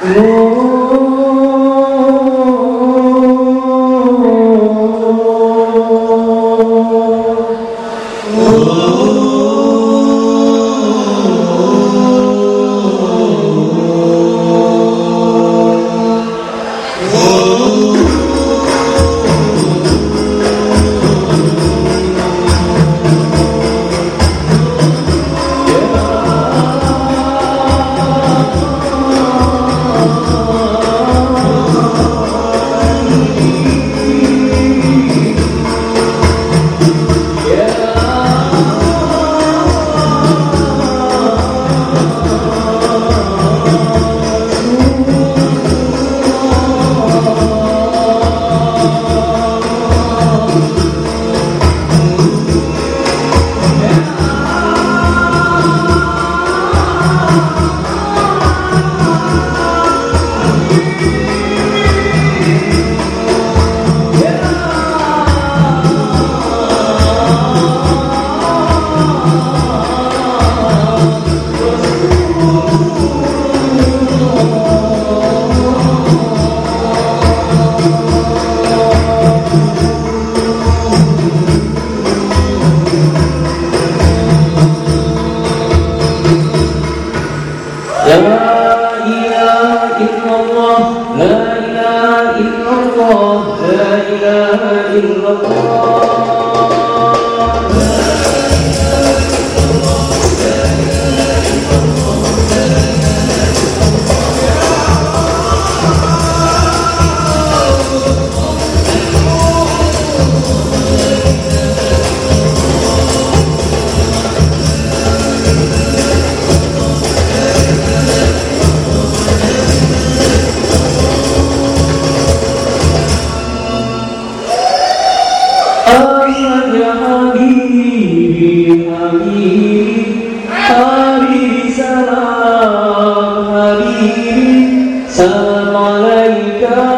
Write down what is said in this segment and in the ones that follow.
Lord. Allah. سلام عليك.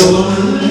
Sou